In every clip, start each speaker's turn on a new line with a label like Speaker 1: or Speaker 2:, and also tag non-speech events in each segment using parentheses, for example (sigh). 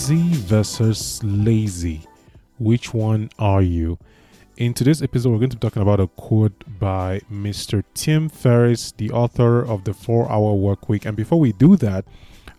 Speaker 1: Busy versus lazy. Which one are you? In today's episode, we're going to be talking about a quote by Mr. Tim Ferriss, the author of The 4 Hour Work Week. And before we do that,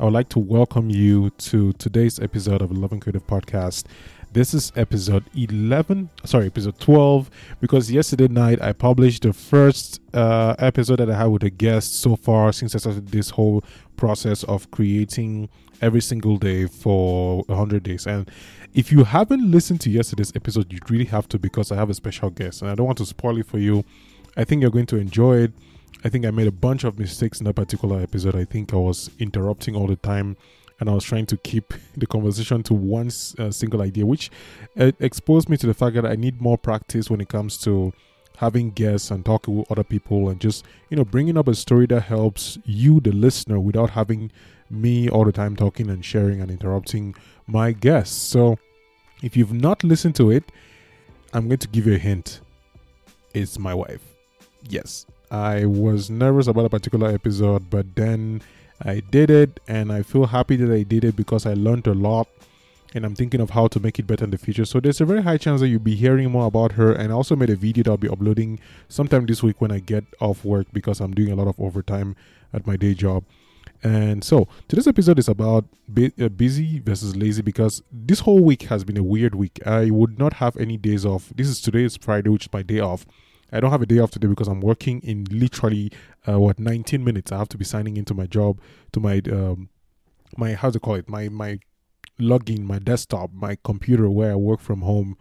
Speaker 1: I would like to welcome you to today's episode of Love and Creative Podcast. This is episode 11, sorry, episode 12, because yesterday night I published the first uh, episode that I had with a guest so far since I started this whole process of creating every single day for 100 days. And if you haven't listened to yesterday's episode, you really have to because I have a special guest and I don't want to spoil it for you. I think you're going to enjoy it. I think I made a bunch of mistakes in that particular episode. I think I was interrupting all the time and I was trying to keep (laughs) the conversation to one uh, single idea, which uh, exposed me to the fact that I need more practice when it comes to having guests and talking with other people and just you know bringing up a story that helps you the listener without having me all the time talking and sharing and interrupting my guests. So if you've not listened to it i'm going to give you a hint. It's my wife yes i was nervous about a particular episode but then I did it and I feel happy that I did it because I learned a lot and I'm thinking of how to make it better in the future. So there's a very high chance that you'll be hearing more about her. And I also made a video that I'll be uploading sometime this week when I get off work because I'm doing a lot of overtime at my day job. And so today's episode is about uh, busy versus lazy because this whole week has been a weird week. I would not have any days off. This is today Friday, which is my day off. I don't have a day off today because I'm working in literally uh, what 19 minutes. I have to be signing into my job to my um my how to call it my my login my desktop my computer where I work from home,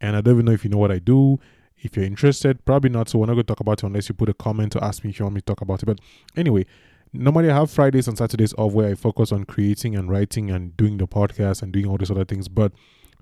Speaker 1: and I don't even know if you know what I do. If you're interested, probably not. So we're not going to talk about it unless you put a comment to ask me if you want me to talk about it. But anyway, normally I have Fridays and Saturdays off where I focus on creating and writing and doing the podcast and doing all these other things. But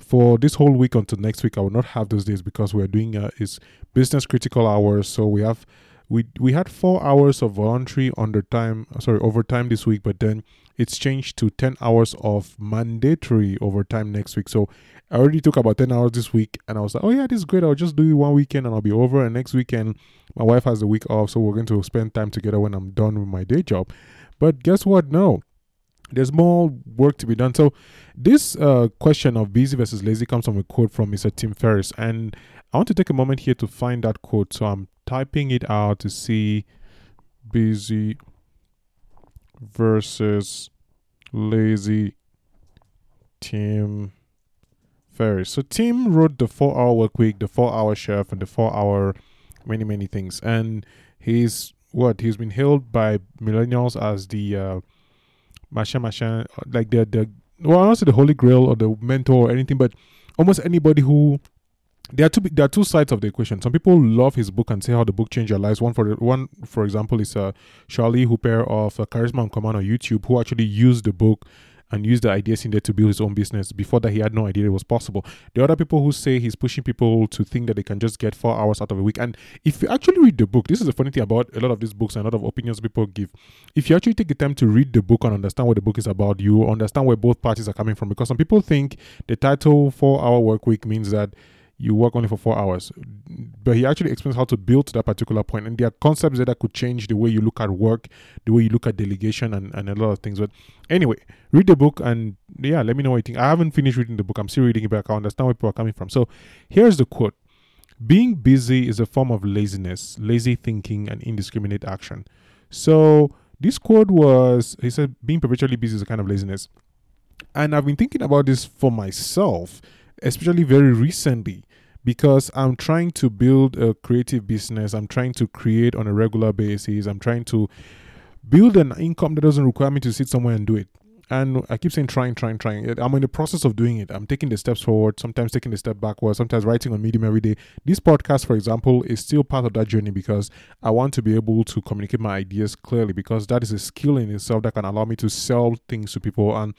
Speaker 1: for this whole week until next week, I will not have those days because we're doing uh, is business critical hours. So we have we we had four hours of voluntary under time sorry overtime this week, but then it's changed to ten hours of mandatory overtime next week. So I already took about ten hours this week, and I was like, oh yeah, this is great. I'll just do it one weekend and I'll be over. And next weekend, my wife has a week off, so we're going to spend time together when I'm done with my day job. But guess what? No there's more work to be done. So, this uh, question of busy versus lazy comes from a quote from Mr. Tim Ferriss, and I want to take a moment here to find that quote. So, I'm typing it out to see busy versus lazy Tim Ferriss. So, Tim wrote the four hour work week, the four hour chef, and the four hour many, many things. And he's what? He's been hailed by millennials as the uh, machin machin, like the the well, I don't say the holy grail or the mentor or anything, but almost anybody who there are two there are two sides of the equation. Some people love his book and say how the book changed their lives. One for one, for example, is uh, Charlie Houpert of uh, Charisma on Command on YouTube, who actually used the book and use the ideas in there to build his own business. Before that, he had no idea it was possible. The other people who say he's pushing people to think that they can just get four hours out of a week. And if you actually read the book, this is the funny thing about a lot of these books and a lot of opinions people give. If you actually take the time to read the book and understand what the book is about, you understand where both parties are coming from. Because some people think the title Four Hour Work Week means that you work only for four hours. But he actually explains how to build to that particular point. And there are concepts that could change the way you look at work, the way you look at delegation, and, and a lot of things. But anyway, read the book and yeah, let me know what you think. I haven't finished reading the book, I'm still reading it, but I understand where people are coming from. So here's the quote Being busy is a form of laziness, lazy thinking, and indiscriminate action. So this quote was, he said, being perpetually busy is a kind of laziness. And I've been thinking about this for myself, especially very recently because I'm trying to build a creative business. I'm trying to create on a regular basis. I'm trying to build an income that doesn't require me to sit somewhere and do it. And I keep saying trying, trying, trying. I'm in the process of doing it. I'm taking the steps forward, sometimes taking the step backwards, sometimes writing on Medium every day. This podcast, for example, is still part of that journey because I want to be able to communicate my ideas clearly because that is a skill in itself that can allow me to sell things to people. And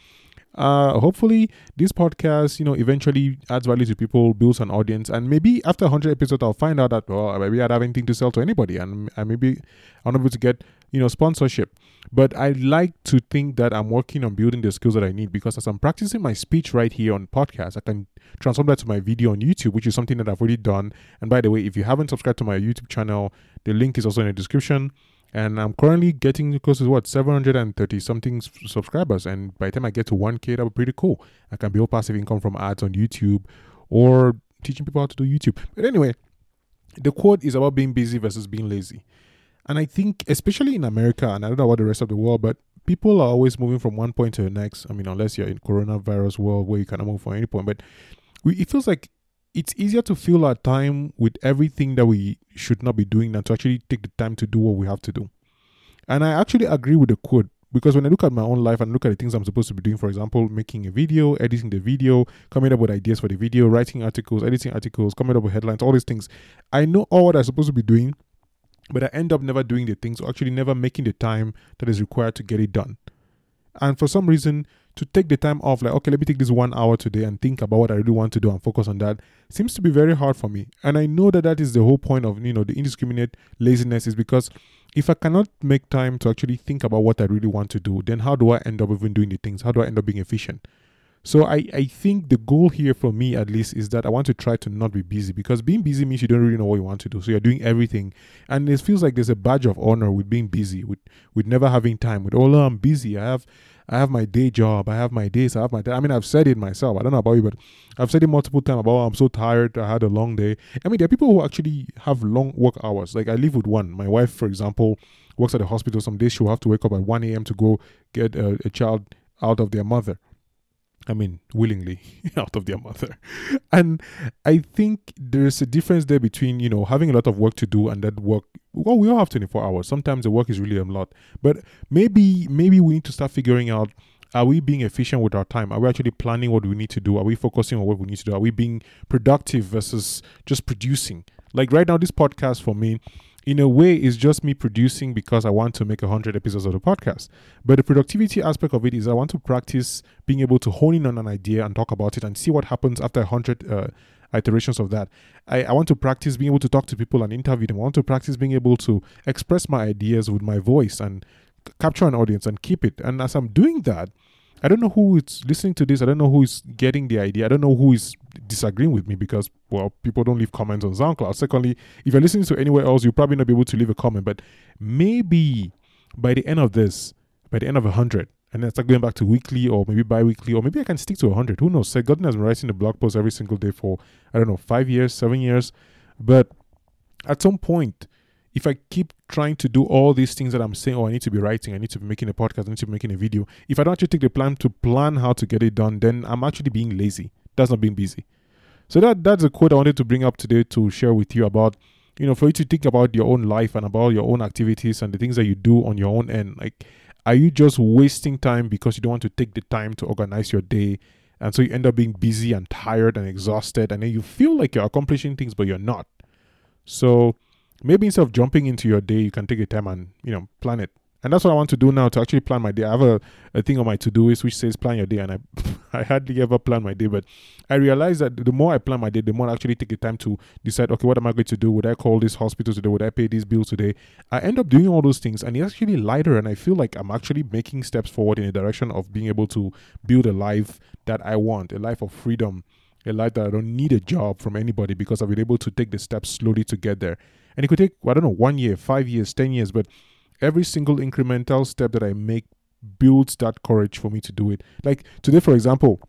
Speaker 1: uh hopefully this podcast you know eventually adds value to people builds an audience and maybe after 100 episodes i'll find out that well maybe i don't have anything to sell to anybody and i maybe i'm able to get you know sponsorship. But i like to think that i'm working on building the skills that i need because as i'm practicing my speech right here on podcast i can transform that to my video on youtube which is something that i've already done. And by the way if you haven't subscribed to my youtube channel the link is also in the description and I'm currently getting close to what 730 something subscribers. And by the time I get to 1K, that'll be pretty cool. I can build passive income from ads on YouTube or teaching people how to do YouTube. But anyway, the quote is about being busy versus being lazy. And I think, especially in America, and I don't know about the rest of the world, but people are always moving from one point to the next. I mean, unless you're in coronavirus world where you cannot move from any point, but we, it feels like it's easier to fill our time with everything that we should not be doing than to actually take the time to do what we have to do. And I actually agree with the quote because when I look at my own life and look at the things I'm supposed to be doing, for example, making a video, editing the video, coming up with ideas for the video, writing articles, editing articles, coming up with headlines, all these things, I know all what I'm supposed to be doing, but I end up never doing the things or actually never making the time that is required to get it done. And for some reason, to take the time off, like, okay, let me take this one hour today and think about what I really want to do and focus on that, seems to be very hard for me. And I know that that is the whole point of, you know, the indiscriminate laziness is because if I cannot make time to actually think about what I really want to do, then how do I end up even doing the things? How do I end up being efficient? So I, I think the goal here for me at least is that I want to try to not be busy because being busy means you don't really know what you want to do. So you're doing everything. And it feels like there's a badge of honor with being busy, with with never having time, with oh I'm busy. I have I have my day job, I have my days, I have my day. I mean I've said it myself. I don't know about you, but I've said it multiple times about oh, I'm so tired, I had a long day. I mean there are people who actually have long work hours. Like I live with one. My wife, for example, works at the hospital. Some days she'll have to wake up at 1 a.m. to go get a, a child out of their mother I mean, willingly (laughs) out of their mother. And I think there's a difference there between, you know, having a lot of work to do and that work. Well, we all have 24 hours. Sometimes the work is really a lot. But maybe, maybe we need to start figuring out are we being efficient with our time? Are we actually planning what we need to do? Are we focusing on what we need to do? Are we being productive versus just producing? Like right now, this podcast for me, in a way is just me producing because I want to make 100 episodes of the podcast. But the productivity aspect of it is I want to practice being able to hone in on an idea and talk about it and see what happens after 100 uh, iterations of that. I, I want to practice being able to talk to people and interview them. I want to practice being able to express my ideas with my voice and capture an audience and keep it. And as I'm doing that, I don't know who is listening to this. I don't know who is getting the idea. I don't know who is disagreeing with me because, well, people don't leave comments on SoundCloud. Secondly, if you're listening to anywhere else, you'll probably not be able to leave a comment. But maybe by the end of this, by the end of 100, and then start going back to weekly or maybe bi weekly, or maybe I can stick to 100. Who knows? Seth Godin has been writing the blog post every single day for, I don't know, five years, seven years. But at some point, if I keep trying to do all these things that I'm saying, oh, I need to be writing, I need to be making a podcast, I need to be making a video, if I don't actually take the plan to plan how to get it done, then I'm actually being lazy. That's not being busy. So that that's a quote I wanted to bring up today to share with you about, you know, for you to think about your own life and about your own activities and the things that you do on your own end. Like, are you just wasting time because you don't want to take the time to organize your day? And so you end up being busy and tired and exhausted, and then you feel like you're accomplishing things, but you're not. So maybe instead of jumping into your day, you can take a time and you know plan it. And that's what I want to do now to actually plan my day. I have a, a thing on my to do list which says plan your day, and I (laughs) I hardly ever plan my day, but I realize that the more I plan my day, the more I actually take the time to decide, okay, what am I going to do? Would I call this hospital today? Would I pay these bills today? I end up doing all those things, and it's actually lighter, and I feel like I'm actually making steps forward in the direction of being able to build a life that I want, a life of freedom, a life that I don't need a job from anybody because I've been able to take the steps slowly to get there. And it could take, I don't know, one year, five years, 10 years, but every single incremental step that I make builds that courage for me to do it. Like today, for example,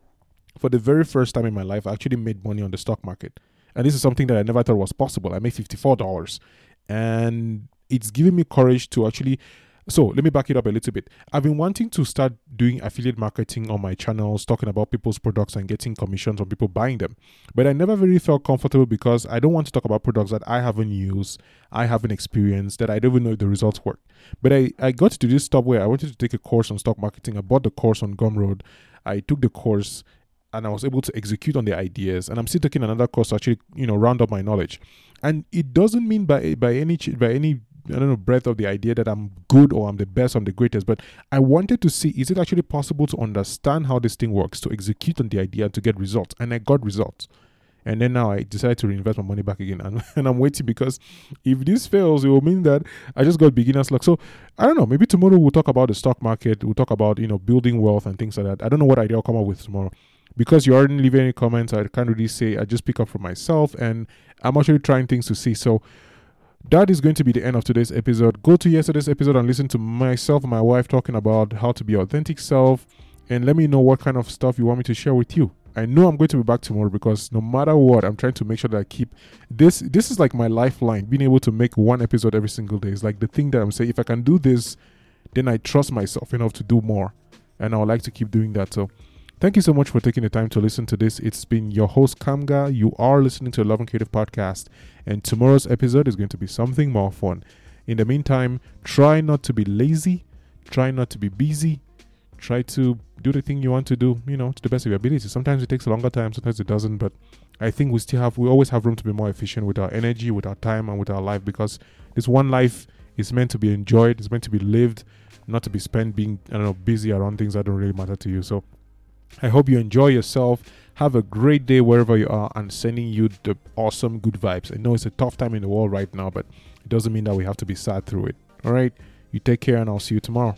Speaker 1: for the very first time in my life, I actually made money on the stock market. And this is something that I never thought was possible. I made $54. And it's given me courage to actually so let me back it up a little bit. I've been wanting to start doing affiliate marketing on my channels, talking about people's products and getting commissions on people buying them. But I never really felt comfortable because I don't want to talk about products that I haven't used, I haven't experienced, that I don't even know if the results work. But I, I got to this stop where I wanted to take a course on stock marketing. I bought the course on Gumroad. I took the course and I was able to execute on the ideas. And I'm still taking another course to actually, you know, round up my knowledge. And it doesn't mean by by any by any I don't know breadth of the idea that I'm good or I'm the best, I'm the greatest, but I wanted to see is it actually possible to understand how this thing works, to execute on the idea, to get results, and I got results. And then now I decided to reinvest my money back again, and, (laughs) and I'm waiting because if this fails, it will mean that I just got beginner's luck. So I don't know. Maybe tomorrow we'll talk about the stock market. We'll talk about you know building wealth and things like that. I don't know what idea I'll come up with tomorrow because you aren't leaving any comments. I can't really say. I just pick up for myself, and I'm actually trying things to see. So that is going to be the end of today's episode. Go to yesterday's episode and listen to myself and my wife talking about how to be authentic self and let me know what kind of stuff you want me to share with you. I know I'm going to be back tomorrow because no matter what, I'm trying to make sure that I keep this. This is like my lifeline. Being able to make one episode every single day is like the thing that I'm saying. If I can do this, then I trust myself enough to do more, and I would like to keep doing that. So, thank you so much for taking the time to listen to this. It's been your host Kamga. You are listening to a Love and Creative podcast, and tomorrow's episode is going to be something more fun. In the meantime, try not to be lazy. Try not to be busy try to do the thing you want to do, you know, to the best of your ability. Sometimes it takes a longer time, sometimes it doesn't, but I think we still have, we always have room to be more efficient with our energy, with our time, and with our life because this one life is meant to be enjoyed, it's meant to be lived, not to be spent being, I don't know, busy around things that don't really matter to you. So I hope you enjoy yourself. Have a great day wherever you are and sending you the awesome good vibes. I know it's a tough time in the world right now, but it doesn't mean that we have to be sad through it. All right. You take care and I'll see you tomorrow.